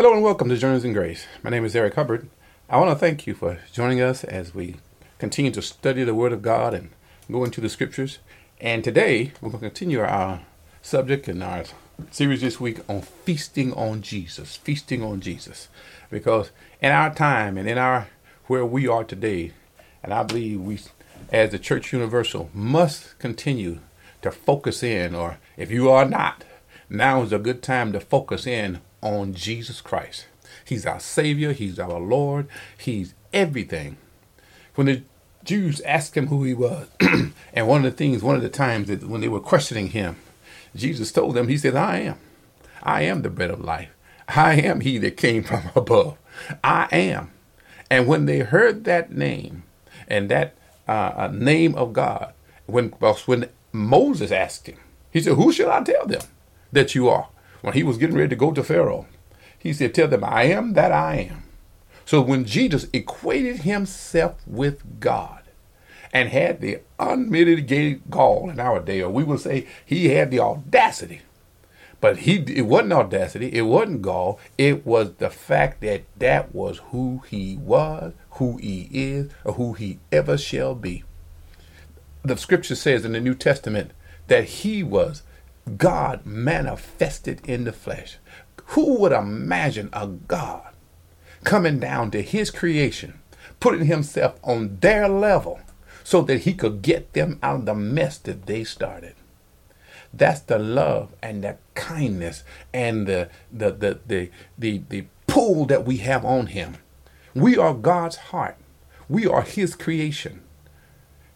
Hello and welcome to Journeys in Grace. My name is Eric Hubbard. I want to thank you for joining us as we continue to study the Word of God and go into the Scriptures. And today we're going to continue our subject in our series this week on feasting on Jesus. Feasting on Jesus. Because in our time and in our where we are today, and I believe we as the Church Universal must continue to focus in, or if you are not, now is a good time to focus in on Jesus Christ. He's our Savior, He's our Lord, He's everything. When the Jews asked him who he was, and one of the things, one of the times that when they were questioning him, Jesus told them, He said, I am. I am the bread of life. I am He that came from above. I am. And when they heard that name and that uh, name of God, when, when Moses asked him, he said, Who shall I tell them that you are? When he was getting ready to go to Pharaoh, he said, Tell them, I am that I am. So when Jesus equated himself with God and had the unmitigated gall in our day, or we would say he had the audacity. But he it wasn't audacity, it wasn't gall, it was the fact that that was who he was, who he is, or who he ever shall be. The scripture says in the New Testament that he was God manifested in the flesh. Who would imagine a God coming down to his creation, putting himself on their level so that he could get them out of the mess that they started? That's the love and the kindness and the the the the the, the pull that we have on him. We are God's heart. We are his creation.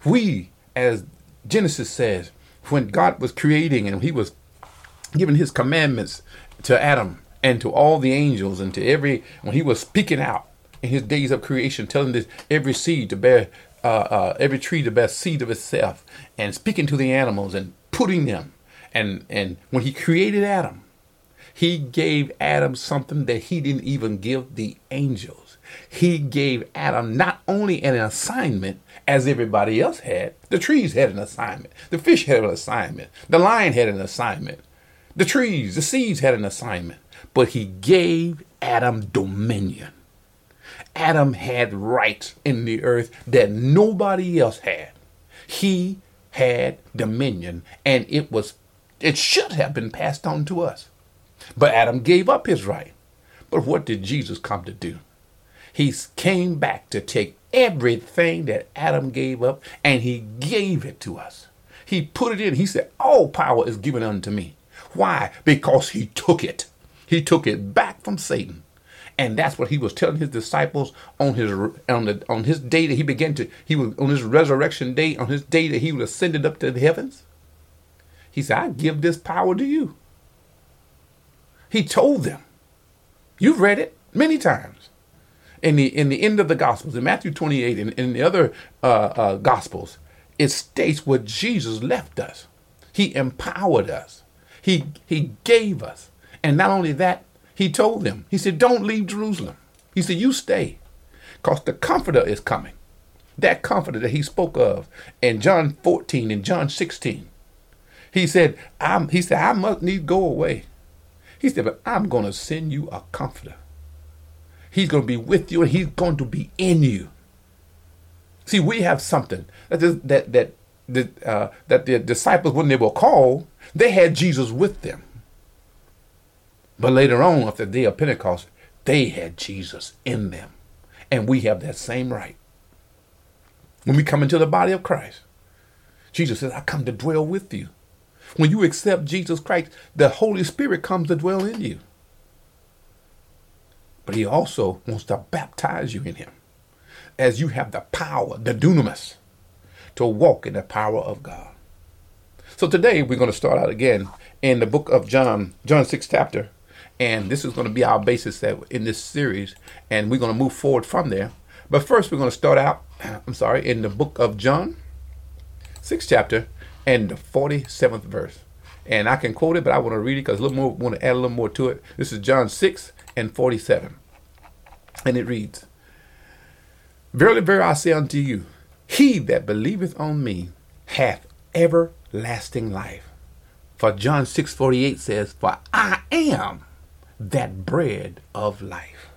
We, as Genesis says, when God was creating and he was giving his commandments to Adam and to all the angels and to every, when he was speaking out in his days of creation, telling this every seed to bear, uh, uh, every tree to bear seed of itself and speaking to the animals and putting them. And, and when he created Adam, he gave Adam something that he didn't even give the angels. He gave Adam not only an assignment, as everybody else had. The trees had an assignment. The fish had an assignment. The lion had an assignment. The trees, the seeds had an assignment. But he gave Adam dominion. Adam had rights in the earth that nobody else had. He had dominion, and it was it should have been passed on to us. But Adam gave up his right. But what did Jesus come to do? He came back to take everything that Adam gave up and he gave it to us. He put it in. He said, All power is given unto me. Why? Because he took it. He took it back from Satan. And that's what he was telling his disciples on his on the on his day that he began to he was on his resurrection day, on his day that he was ascended up to the heavens. He said, I give this power to you. He told them. You've read it many times in the in the end of the Gospels, in Matthew 28 and in the other uh, uh, Gospels, it states what Jesus left us. He empowered us. He he gave us, and not only that, he told them. He said, "Don't leave Jerusalem." He said, "You stay, cause the Comforter is coming." That Comforter that he spoke of in John 14 and John 16. He said, I'm, he said, I must need go away. He said, but I'm going to send you a comforter. He's going to be with you and he's going to be in you. See, we have something that that that that, uh, that the disciples, when they were called, they had Jesus with them. But later on, after the day of Pentecost, they had Jesus in them, and we have that same right. When we come into the body of Christ, Jesus says, "I come to dwell with you." When you accept Jesus Christ, the Holy Spirit comes to dwell in you but he also wants to baptize you in him as you have the power, the dunamis, to walk in the power of God. So today we're going to start out again in the book of John, John 6 chapter, and this is going to be our basis that in this series, and we're going to move forward from there. But first we're going to start out, I'm sorry, in the book of John, 6 chapter, and the 47th verse. And I can quote it, but I want to read it because a little more want to add a little more to it. This is John 6 and 47. And it reads, Verily, verily, I say unto you, he that believeth on me hath everlasting life. For John 6 48 says, For I am that bread of life.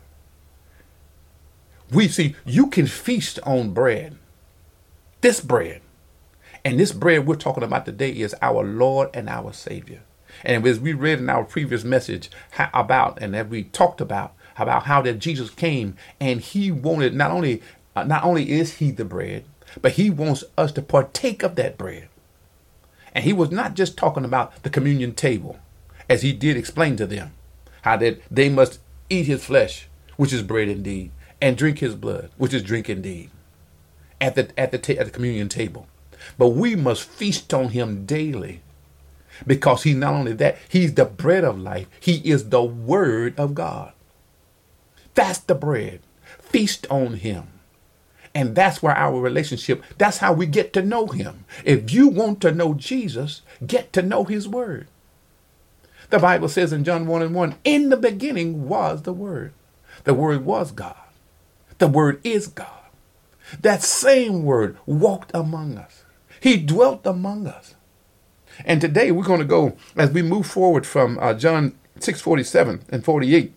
We see you can feast on bread. This bread. And this bread we're talking about today is our Lord and our Savior. And as we read in our previous message about, and as we talked about, about how that Jesus came and he wanted not only uh, not only is he the bread, but he wants us to partake of that bread. And he was not just talking about the communion table, as he did explain to them, how that they must eat his flesh, which is bread indeed, and drink his blood, which is drink indeed, at the at the ta- at the communion table. But we must feast on him daily, because he's not only that, he's the bread of life. He is the word of God. That's the bread. Feast on him. And that's where our relationship, that's how we get to know him. If you want to know Jesus, get to know his word. The Bible says in John 1 and 1, in the beginning was the word. The word was God. The word is God. That same word walked among us. He dwelt among us. And today we're going to go, as we move forward from uh, John 6 47 and 48,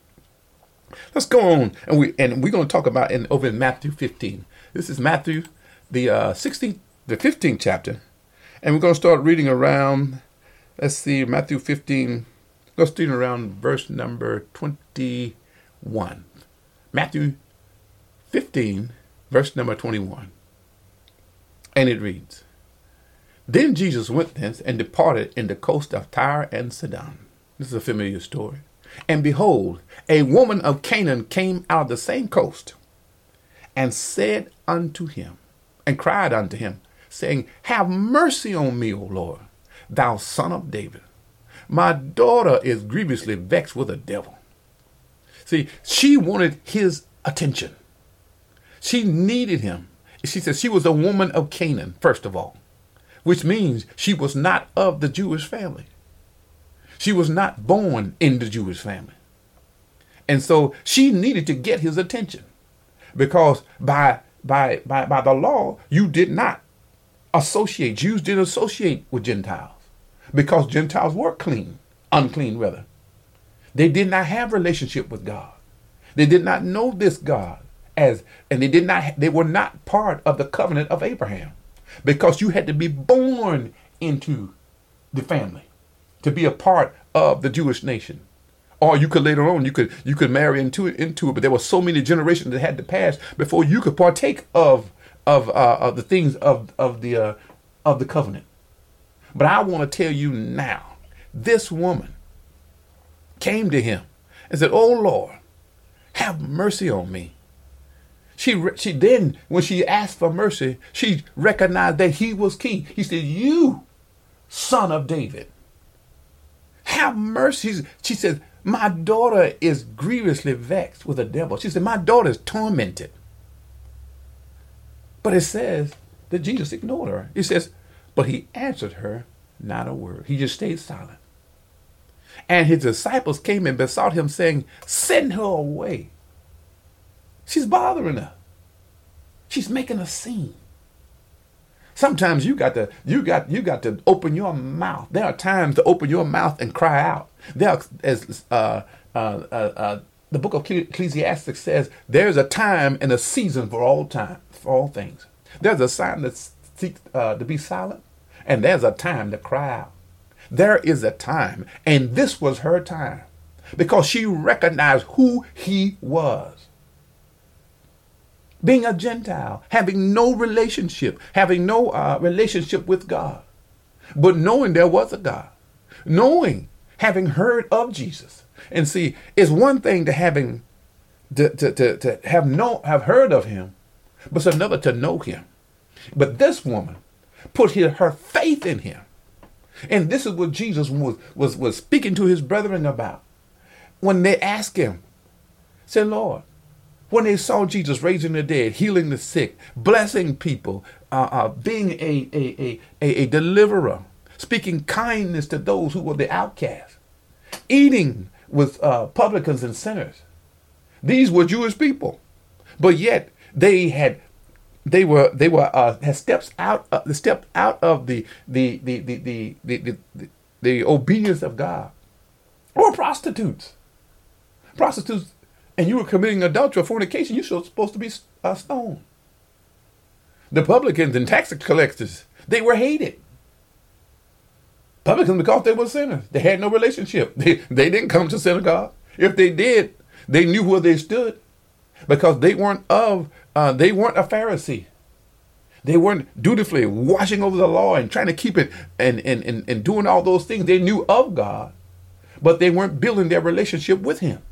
let's go on and we and we're going to talk about in over in Matthew 15. This is Matthew, the uh, 16th, the 15th chapter, and we're going to start reading around. Let's see, Matthew 15. Let's read around verse number 21. Matthew 15, verse number 21. And it reads Then Jesus went thence and departed in the coast of Tyre and Sidon. This is a familiar story. And behold, a woman of Canaan came out of the same coast and said unto him, and cried unto him, saying, Have mercy on me, O Lord, thou son of David. My daughter is grievously vexed with a devil. See, she wanted his attention. She needed him. She said she was a woman of Canaan, first of all, which means she was not of the Jewish family. She was not born in the Jewish family. And so she needed to get his attention because by by by by the law you did not associate Jews didn't associate with Gentiles because Gentiles were clean, unclean rather. They did not have relationship with God. They did not know this God as and they did not they were not part of the covenant of Abraham because you had to be born into the family to be a part of the Jewish nation. Or you could later on you could you could marry into it into it but there were so many generations that had to pass before you could partake of of uh, of the things of of the uh, of the covenant. But i want to tell you now this woman came to him and said oh lord have mercy on me she she then when she asked for mercy she recognized that he was king he said you son of david have mercy she said my daughter is grievously vexed with a devil. She said, My daughter is tormented. But it says that Jesus ignored her. It says, But he answered her not a word. He just stayed silent. And his disciples came and besought him, saying, Send her away. She's bothering her. She's making a scene. Sometimes you got to you got you got to open your mouth. There are times to open your mouth and cry out. There, as uh, uh, uh, uh, the book of Ecclesiastes says, there's a time and a season for all time for all things. There's a time to seek uh, to be silent, and there's a time to cry out. There is a time, and this was her time, because she recognized who he was being a Gentile, having no relationship, having no uh, relationship with God, but knowing there was a God, knowing, having heard of Jesus. And see, it's one thing to having to, to, to, to have know have heard of him, but it's another to know him. But this woman put her faith in him. And this is what Jesus was, was, was speaking to his brethren about. When they asked him, say, Lord, when they saw Jesus raising the dead, healing the sick, blessing people, uh, uh, being a, a, a, a, deliverer, speaking kindness to those who were the outcasts, eating with uh, publicans and sinners. These were Jewish people, but yet they had they were they were uh, had steps out uh, the step out of the the the the the, the, the, the, the obedience of God, or prostitutes. prostitutes and you were committing adultery or fornication, you're supposed to be uh, stoned. The publicans and tax collectors, they were hated. Publicans because they were sinners. They had no relationship. They, they didn't come to synagogue. If they did, they knew where they stood because they weren't of, uh, they weren't a Pharisee. They weren't dutifully watching over the law and trying to keep it and, and, and, and doing all those things. They knew of God, but they weren't building their relationship with Him.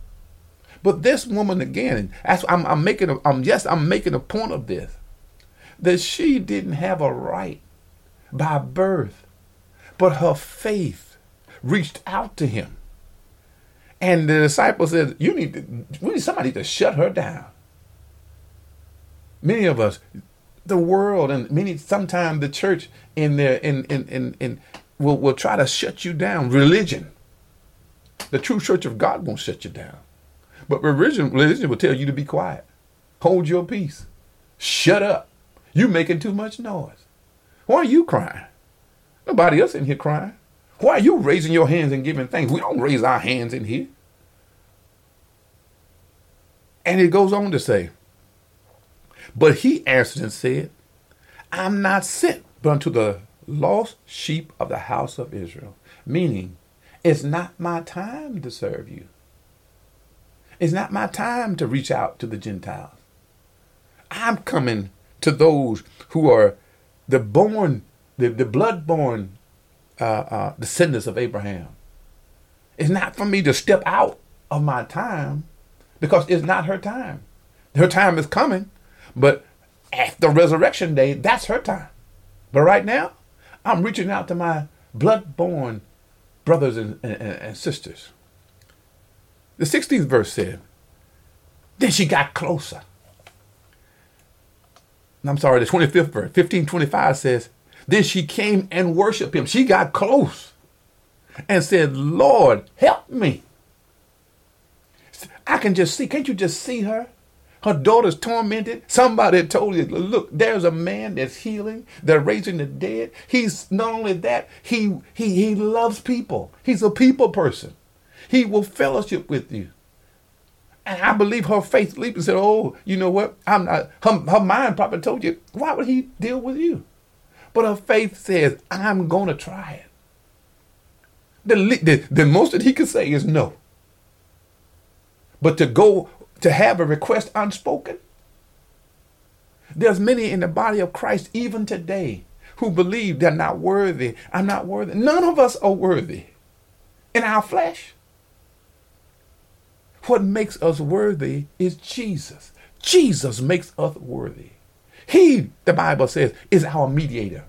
But this woman again, I'm, I'm making a, I'm yes, I'm making a point of this, that she didn't have a right by birth, but her faith reached out to him. And the disciple said, "You need to, we need somebody to shut her down." Many of us, the world, and many sometimes the church in there in in in, in will will try to shut you down. Religion, the true church of God won't shut you down. But religion, religion will tell you to be quiet. Hold your peace. Shut up. You making too much noise. Why are you crying? Nobody else in here crying. Why are you raising your hands and giving thanks? We don't raise our hands in here. And it goes on to say, But he answered and said, I'm not sent but unto the lost sheep of the house of Israel. Meaning, it's not my time to serve you. It's not my time to reach out to the Gentiles. I'm coming to those who are the born, the, the blood-born uh, uh, descendants of Abraham. It's not for me to step out of my time because it's not her time. Her time is coming, but after resurrection day, that's her time. But right now, I'm reaching out to my blood-born brothers and, and, and sisters. The 16th verse said, Then she got closer. I'm sorry, the 25th verse, 1525 says, Then she came and worshiped him. She got close and said, Lord, help me. I can just see, can't you just see her? Her daughter's tormented. Somebody told you, look, there's a man that's healing. They're raising the dead. He's not only that, he he he loves people. He's a people person. He will fellowship with you. And I believe her faith leaped and said, Oh, you know what? I'm not her, her mind probably told you, why would he deal with you? But her faith says, I'm gonna try it. The, the, the most that he could say is no. But to go to have a request unspoken, there's many in the body of Christ even today who believe they're not worthy. I'm not worthy. None of us are worthy in our flesh. What makes us worthy is Jesus. Jesus makes us worthy. He, the Bible says, is our mediator.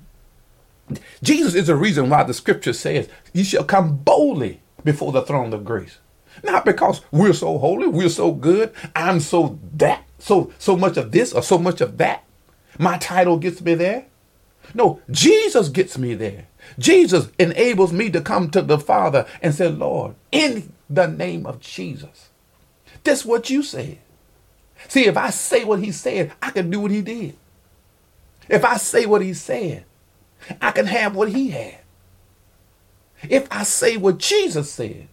Jesus is the reason why the scripture says, You shall come boldly before the throne of grace. Not because we're so holy, we're so good, I'm so that, so so much of this or so much of that. My title gets me there. No, Jesus gets me there. Jesus enables me to come to the Father and say, Lord, in the name of Jesus, that's what you said. See, if I say what he said, I can do what he did. If I say what he said, I can have what he had. If I say what Jesus said,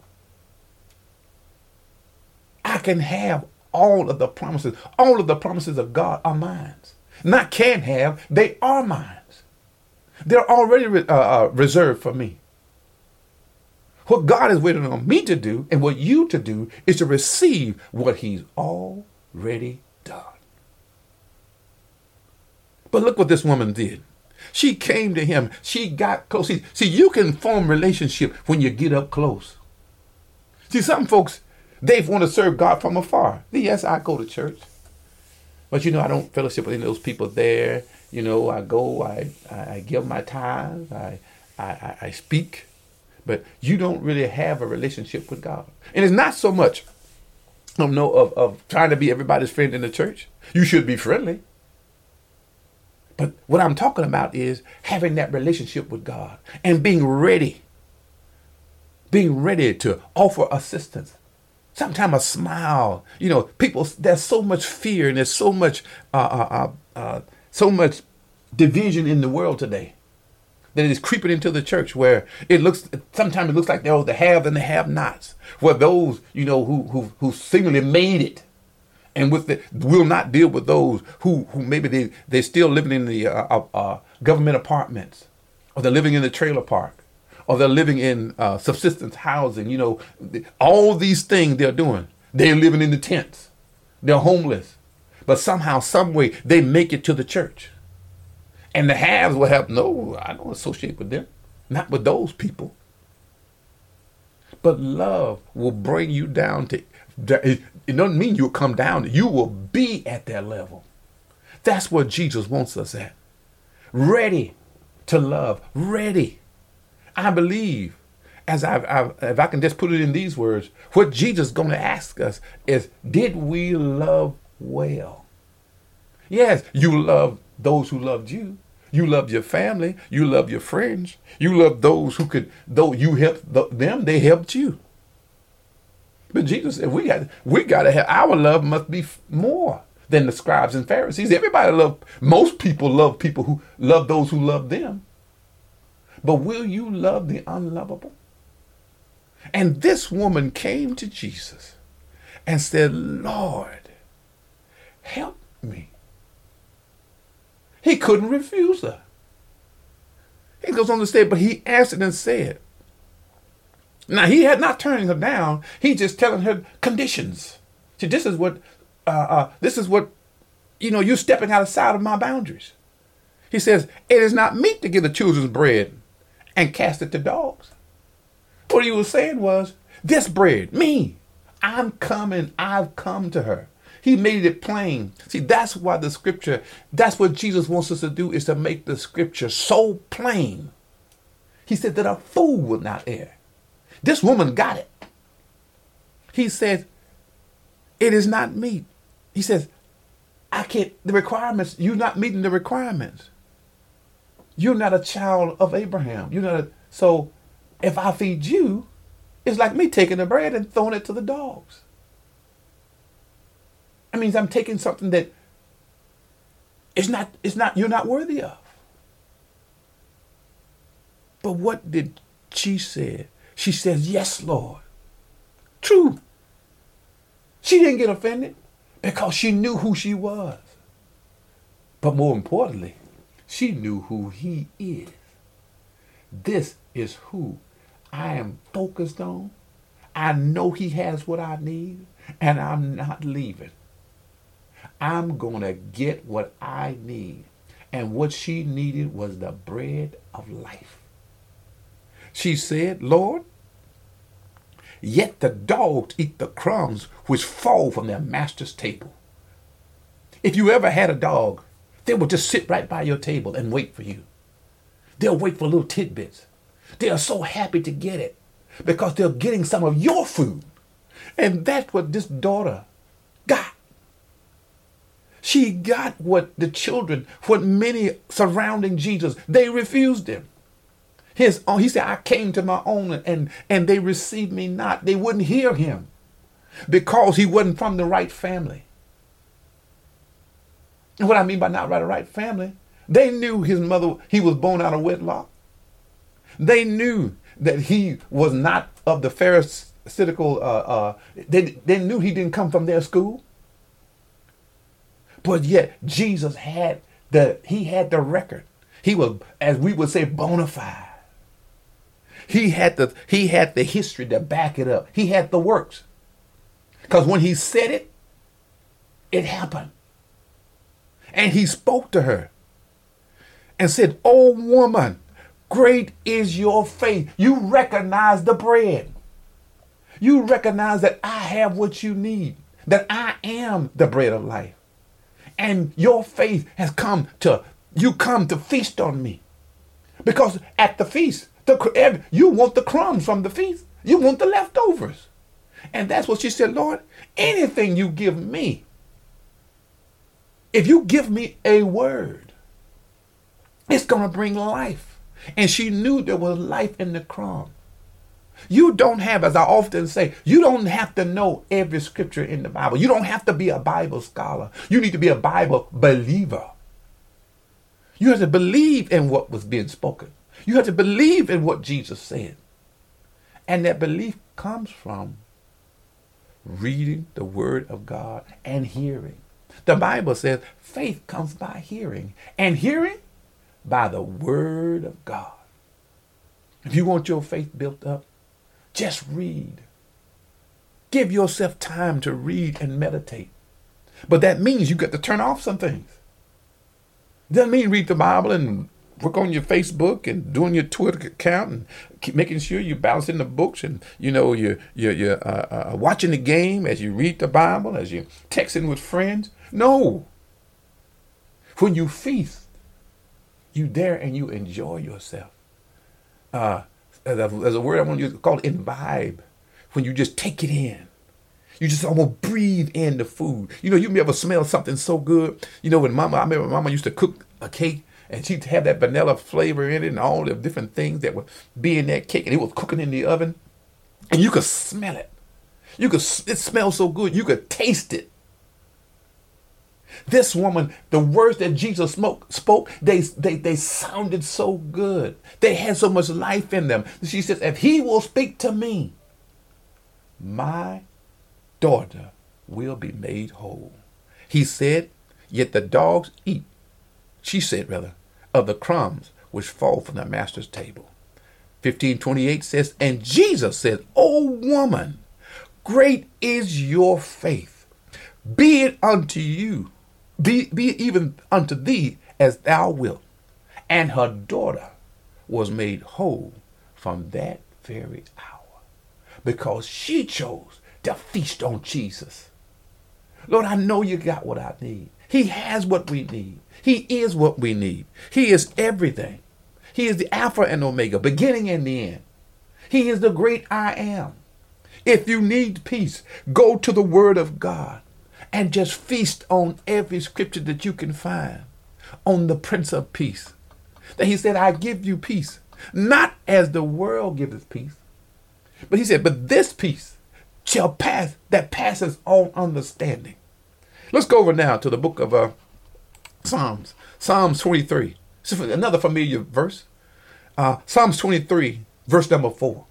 I can have all of the promises. All of the promises of God are mine. Not can have, they are mine. They're already uh, uh, reserved for me. What God is waiting on me to do and what you to do is to receive what He's already done. But look what this woman did. She came to him. She got close. See, see, you can form relationship when you get up close. See, some folks, they want to serve God from afar. Yes, I go to church. But you know, I don't fellowship with any of those people there. You know, I go, I, I give my time, I, I, I speak but you don't really have a relationship with God. And it's not so much of no of, of trying to be everybody's friend in the church. You should be friendly. But what I'm talking about is having that relationship with God and being ready. Being ready to offer assistance. Sometimes a smile. You know, people. There's so much fear and there's so much, uh, uh, uh, uh so much division in the world today. That is creeping into the church where it looks sometimes it looks like they're the have and the have nots where those you know who who who seemingly made it and with the will not deal with those who who maybe they they're still living in the uh, uh, uh, government apartments or they're living in the trailer park or they're living in uh, subsistence housing you know all these things they're doing they're living in the tents. They're homeless. But somehow some way they make it to the church and the haves will have no, I don't associate with them. Not with those people. But love will bring you down to it doesn't mean you'll come down. You will be at that level. That's what Jesus wants us at. Ready to love. Ready. I believe, as I've, I've, if I can just put it in these words, what Jesus is going to ask us is, did we love well? Yes, you love those who loved you, you love your family. You love your friends. You love those who could, though you helped them, they helped you. But Jesus said, we got, we got to have, our love must be more than the scribes and Pharisees. Everybody love, most people love people who love those who love them. But will you love the unlovable? And this woman came to Jesus and said, Lord, help me. He couldn't refuse her. He goes on to say, but he answered and said, now he had not turning her down. He's just telling her conditions. See, this is what, uh, uh, this is what, you know, you're stepping outside of my boundaries. He says, it is not meet to give the children's bread and cast it to dogs. What he was saying was, this bread, me, I'm coming, I've come to her. He made it plain. See, that's why the scripture, that's what Jesus wants us to do, is to make the scripture so plain. He said that a fool would not err. This woman got it. He said, It is not meet. He says, I can't, the requirements, you're not meeting the requirements. You're not a child of Abraham. You're not a, so if I feed you, it's like me taking the bread and throwing it to the dogs. That means I'm taking something that is not, it's not, you're not worthy of. But what did she say? She says, Yes, Lord. True. She didn't get offended because she knew who she was. But more importantly, she knew who he is. This is who I am focused on. I know he has what I need, and I'm not leaving. I'm going to get what I need. And what she needed was the bread of life. She said, Lord, yet the dogs eat the crumbs which fall from their master's table. If you ever had a dog, they will just sit right by your table and wait for you. They'll wait for little tidbits. They are so happy to get it because they're getting some of your food. And that's what this daughter got. She got what the children, what many surrounding Jesus, they refused him. His own, he said, I came to my own and, and they received me not. They wouldn't hear him because he wasn't from the right family. And what I mean by not right, right family, they knew his mother, he was born out of wedlock. They knew that he was not of the Pharisaical, uh, uh, they, they knew he didn't come from their school. But yet Jesus had the he had the record. He was, as we would say, bona fide. He had the he had the history to back it up. He had the works. Because when he said it, it happened. And he spoke to her and said, Oh woman, great is your faith. You recognize the bread. You recognize that I have what you need, that I am the bread of life and your faith has come to you come to feast on me. Because at the feast the, you want the crumbs from the feast. You want the leftovers. And that's what she said lord anything you give me if you give me a word it's going to bring life. And she knew there was life in the crumb you don't have, as I often say, you don't have to know every scripture in the Bible. You don't have to be a Bible scholar. You need to be a Bible believer. You have to believe in what was being spoken. You have to believe in what Jesus said. And that belief comes from reading the Word of God and hearing. The Bible says faith comes by hearing, and hearing by the Word of God. If you want your faith built up, just read. Give yourself time to read and meditate. But that means you got to turn off some things. Doesn't mean read the Bible and work on your Facebook and doing your Twitter account and keep making sure you're balancing the books and you know you're you're, you're uh, uh, watching the game as you read the Bible as you're texting with friends. No. When you feast, you dare and you enjoy yourself. Uh, there's a word I want to use called imbibe. When you just take it in. You just almost breathe in the food. You know, you may ever smell something so good. You know, when mama, I remember mama used to cook a cake and she'd have that vanilla flavor in it and all the different things that would be in that cake and it was cooking in the oven and you could smell it you could it smells so good you could taste it this woman the words that jesus spoke, spoke they, they, they sounded so good they had so much life in them she says if he will speak to me my daughter will be made whole he said yet the dogs eat she said rather, of the crumbs which fall from the master's table. 1528 says, And Jesus said, O woman, great is your faith. Be it unto you, be, be even unto thee as thou wilt. And her daughter was made whole from that very hour because she chose to feast on Jesus. Lord, I know you got what I need. He has what we need. He is what we need. He is everything. He is the Alpha and Omega, beginning and the end. He is the great I am. If you need peace, go to the Word of God and just feast on every scripture that you can find on the Prince of Peace. That He said, I give you peace, not as the world giveth peace, but He said, but this peace shall pass that passes all understanding. Let's go over now to the book of uh, Psalms. Psalms 23. Another familiar verse. Uh, Psalms 23, verse number 4.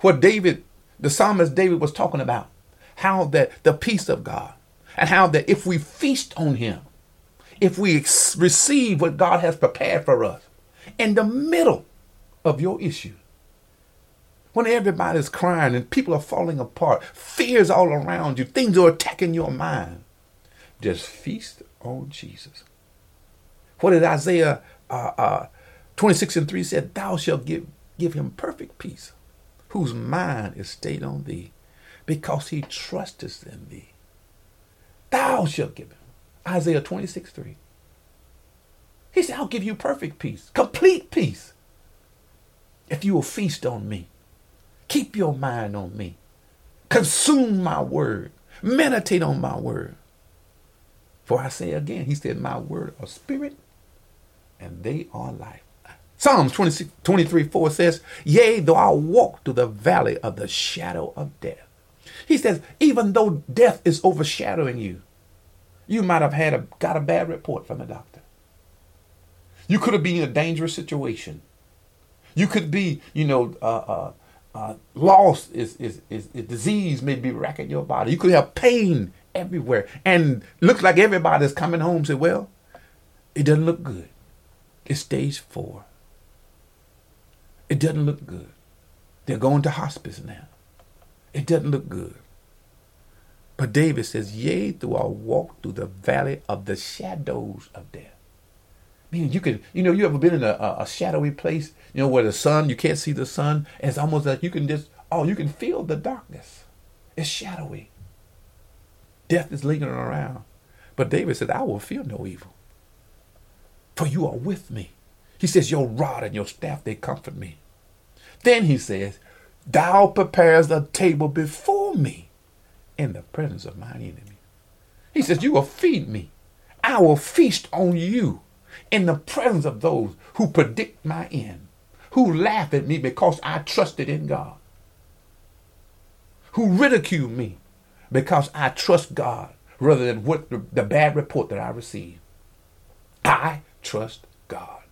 What David, the psalmist David was talking about. How that the peace of God. And how that if we feast on him, if we ex- receive what God has prepared for us in the middle of your issue, when everybody's crying and people are falling apart, fears all around you, things are attacking your mind, just feast on Jesus. What did Isaiah uh, uh, 26 and 3 said? Thou shalt give, give him perfect peace, whose mind is stayed on thee, because he trusteth in thee. Thou shalt give him. Isaiah 26 3. He said, I'll give you perfect peace, complete peace, if you will feast on me. Keep your mind on me. Consume my word. Meditate on my word. For I say again, he said, My word are spirit and they are life. Psalms 26, 23 4 says, Yea, though I walk through the valley of the shadow of death. He says, even though death is overshadowing you, you might have had a, got a bad report from the doctor. You could have been in a dangerous situation. You could be, you know, uh, uh, uh, lost is, is, is, is disease may be racking your body. You could have pain everywhere. And looks like everybody's coming home say, well, it doesn't look good. It's stage four. It doesn't look good. They're going to hospice now. It doesn't look good. But David says, Yea, though I walk through the valley of the shadows of death. Meaning you can, you know, you ever been in a, a, shadowy place, you know, where the sun, you can't see the sun, it's almost like you can just, oh, you can feel the darkness. It's shadowy. Death is lingering around. But David said, I will fear no evil for you are with me. He says, Your rod and your staff, they comfort me. Then he says, Thou prepares a table before me in the presence of mine enemy. He says, You will feed me. I will feast on you in the presence of those who predict my end, who laugh at me because I trusted in God, who ridicule me because I trust God rather than what the, the bad report that I receive. I trust God.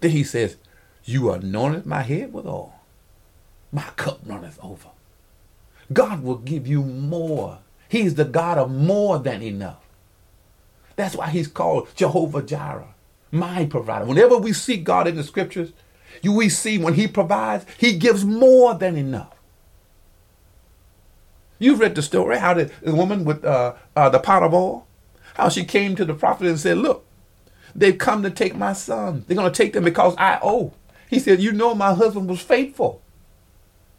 Then he says, You anointed my head with oil. My cup runneth over. God will give you more. He's the God of more than enough. That's why he's called Jehovah Jireh, my provider. Whenever we see God in the scriptures, you we see when he provides, he gives more than enough. You've read the story how the, the woman with uh, uh, the pot of oil, how she came to the prophet and said, Look, they've come to take my son. They're going to take them because I owe. He said, You know, my husband was faithful.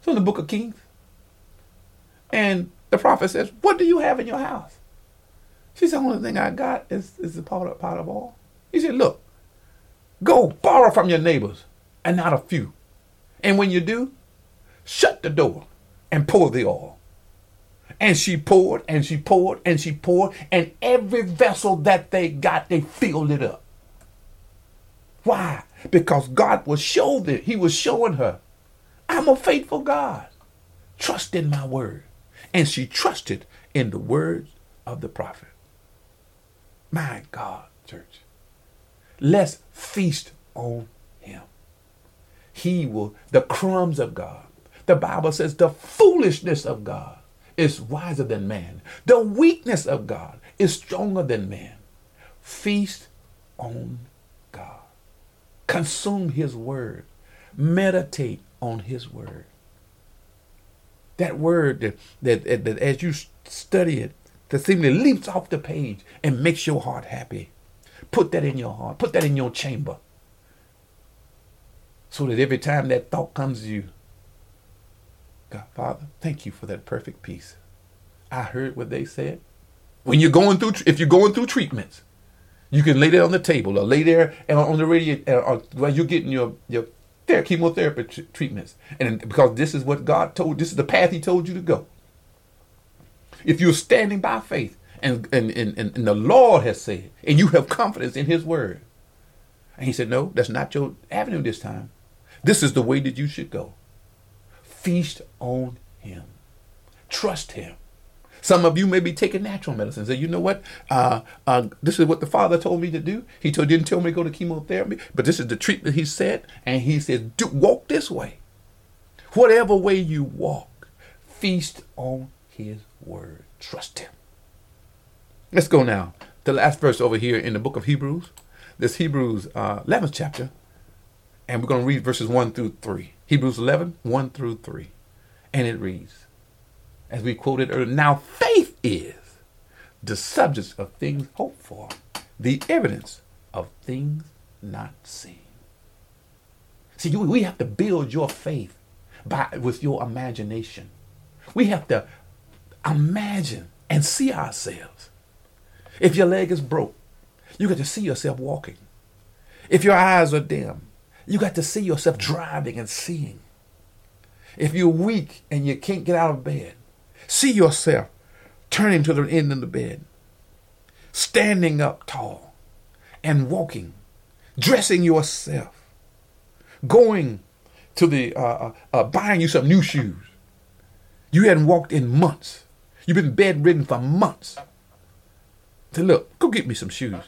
It's in the book of Kings. And the prophet says, What do you have in your house? She said, The only thing I got is, is the pot of, pot of oil. He said, Look, go borrow from your neighbors and not a few. And when you do, shut the door and pour the oil. And she poured and she poured and she poured, and every vessel that they got, they filled it up. Why? Because God was showing. He was showing her, I'm a faithful God. Trust in my word. And she trusted in the words of the prophet. My God, church. Let's feast on him. He will, the crumbs of God. The Bible says the foolishness of God is wiser than man. The weakness of God is stronger than man. Feast on God. Consume his word. Meditate on his word. That word that, that, that, that as you study it, that seemingly leaps off the page and makes your heart happy. Put that in your heart. Put that in your chamber. So that every time that thought comes to you, God, Father, thank you for that perfect peace. I heard what they said. When you're going through, if you're going through treatments, you can lay there on the table or lay there and on the radio uh, while you're getting your your chemotherapy t- treatments, and because this is what God told, this is the path He told you to go. If you're standing by faith, and and, and, and the Lord has said, and you have confidence in His word, and He said, no, that's not your avenue this time. This is the way that you should go. Feast on Him. Trust Him. Some of you may be taking natural medicine. Say, you know what? Uh, uh, this is what the Father told me to do. He told, didn't tell me to go to chemotherapy, but this is the treatment He said, and He said, walk this way. Whatever way you walk, feast on His word. Trust Him. Let's go now. The last verse over here in the book of Hebrews. This Hebrews uh, 11th chapter, and we're going to read verses 1 through 3. Hebrews 11, 1 through 3. And it reads, as we quoted earlier, now faith is the subject of things hoped for, the evidence of things not seen. See, we have to build your faith by with your imagination. We have to imagine and see ourselves. If your leg is broke, you got to see yourself walking. If your eyes are dim, you got to see yourself driving and seeing. If you're weak and you can't get out of bed, see yourself turning to the end of the bed, standing up tall and walking, dressing yourself, going to the uh, uh, uh, buying you some new shoes. You hadn't walked in months. You've been bedridden for months. Say, look, go get me some shoes.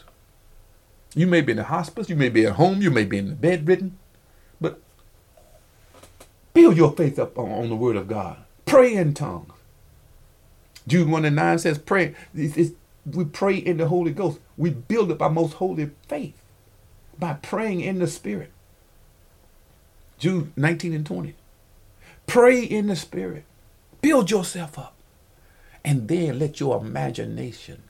You may be in the hospice, you may be at home, you may be in the bedridden, but build your faith up on, on the word of God. Pray in tongues. Jude 1 and 9 says, pray. It's, it's, we pray in the Holy Ghost. We build up our most holy faith by praying in the Spirit. Jude 19 and 20. Pray in the Spirit. Build yourself up. And then let your imagination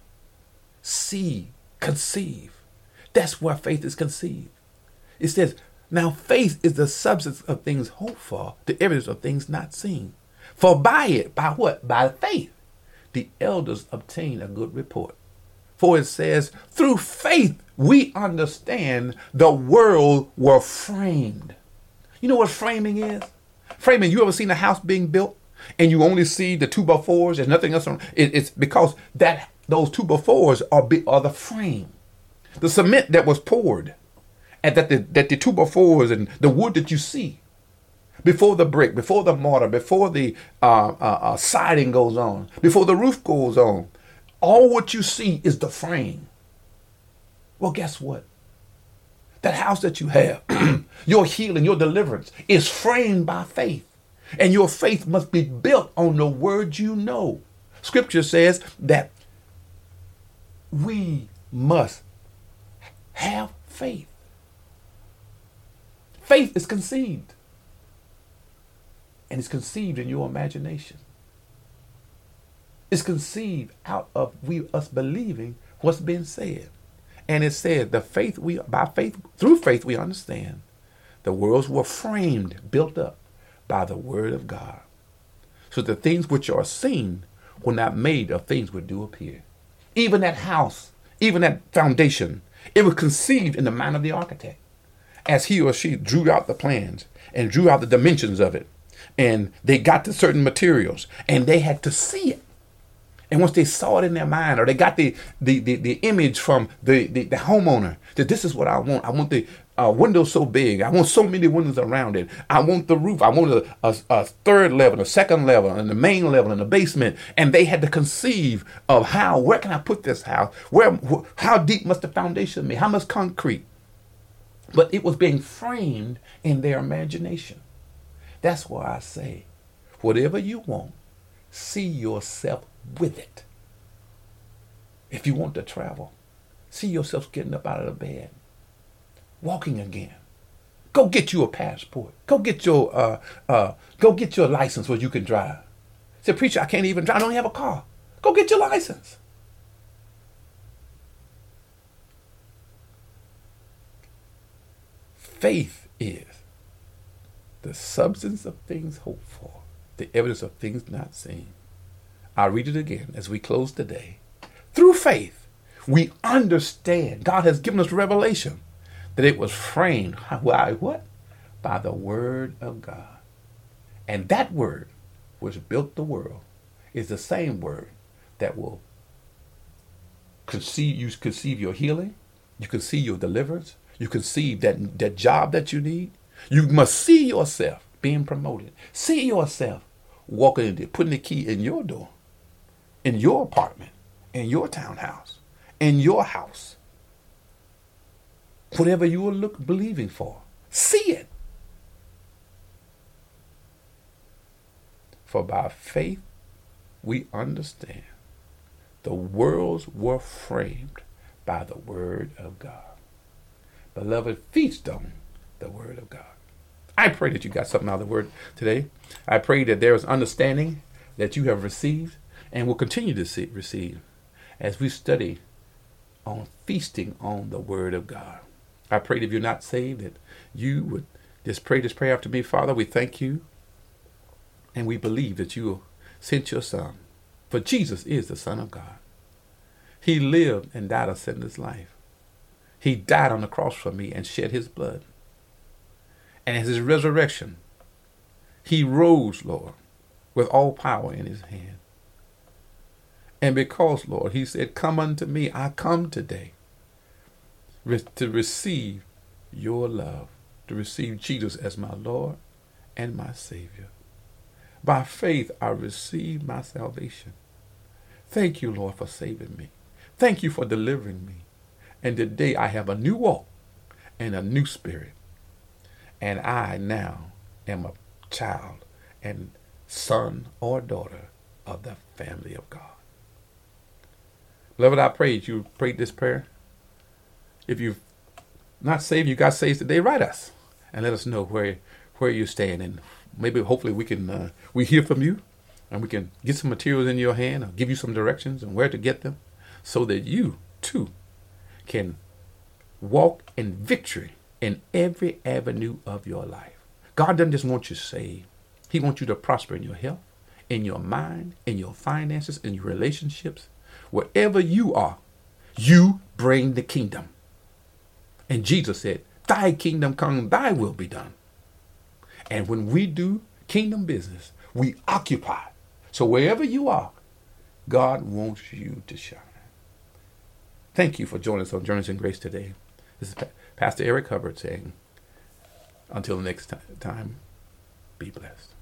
see, conceive. That's where faith is conceived. It says, now faith is the substance of things hoped for, the evidence of things not seen. For by it, by what? By faith, the elders obtain a good report. For it says, through faith we understand the world were framed. You know what framing is? Framing, you ever seen a house being built and you only see the two by fours, there's nothing else on it, it's because that those two by fours are, are the frame. The cement that was poured and that the that the two by fours and the wood that you see before the brick, before the mortar, before the uh, uh, uh, siding goes on, before the roof goes on, all what you see is the frame. Well, guess what? that house that you have, your healing, your deliverance is framed by faith. And your faith must be built on the word you know. Scripture says that we must have faith. Faith is conceived. And it's conceived in your imagination. It's conceived out of we us believing what's been said. And it said the faith we by faith through faith we understand the worlds were framed, built up by the word of God. So the things which are seen were not made of things which do appear. Even that house, even that foundation, it was conceived in the mind of the architect as he or she drew out the plans and drew out the dimensions of it. And they got to certain materials and they had to see it. And once they saw it in their mind, or they got the the, the, the image from the, the, the homeowner that this is what I want. I want the uh, window so big. I want so many windows around it. I want the roof. I want a, a, a, third level, a second level, and the main level, and the basement. And they had to conceive of how, where can I put this house? Where, wh- how deep must the foundation be? How much concrete? But it was being framed in their imagination. That's why I say, whatever you want, see yourself with it. If you want to travel, see yourself getting up out of the bed walking again. Go get you a passport. Go get your uh, uh, go get your license where you can drive. Say, preacher, I can't even drive. I don't have a car. Go get your license. Faith is the substance of things hoped for, the evidence of things not seen. I'll read it again as we close today. Through faith, we understand God has given us revelation that it was framed by what? By the word of God. And that word, which built the world, is the same word that will conceive you conceive your healing, you conceive your deliverance, you conceive that, that job that you need. You must see yourself being promoted. See yourself walking into putting the key in your door, in your apartment, in your townhouse, in your house whatever you are look, believing for. See it. For by faith we understand the worlds were framed by the word of God. Beloved, feast on the word of God. I pray that you got something out of the word today. I pray that there is understanding that you have received and will continue to see, receive as we study on feasting on the word of God. I pray that if you're not saved, that you would just pray this prayer after me. Father, we thank you and we believe that you sent your Son. For Jesus is the Son of God. He lived and died a sinless life. He died on the cross for me and shed his blood. And his resurrection, he rose, Lord, with all power in his hand. And because, Lord, he said, Come unto me, I come today to receive your love, to receive Jesus as my Lord and my Savior. By faith, I receive my salvation. Thank you, Lord, for saving me. Thank you for delivering me. And today I have a new walk and a new spirit. And I now am a child and son or daughter of the family of God. Beloved, I pray you prayed this prayer if you've not saved, you got saved today, write us and let us know where where you stand, and maybe hopefully we can uh, we hear from you, and we can get some materials in your hand, or give you some directions on where to get them, so that you too can walk in victory in every avenue of your life. God doesn't just want you saved; He wants you to prosper in your health, in your mind, in your finances, in your relationships, wherever you are. You bring the kingdom. And Jesus said, Thy kingdom come, thy will be done. And when we do kingdom business, we occupy. So wherever you are, God wants you to shine. Thank you for joining us on Journeys in Grace today. This is Pastor Eric Hubbard saying, until the next time, be blessed.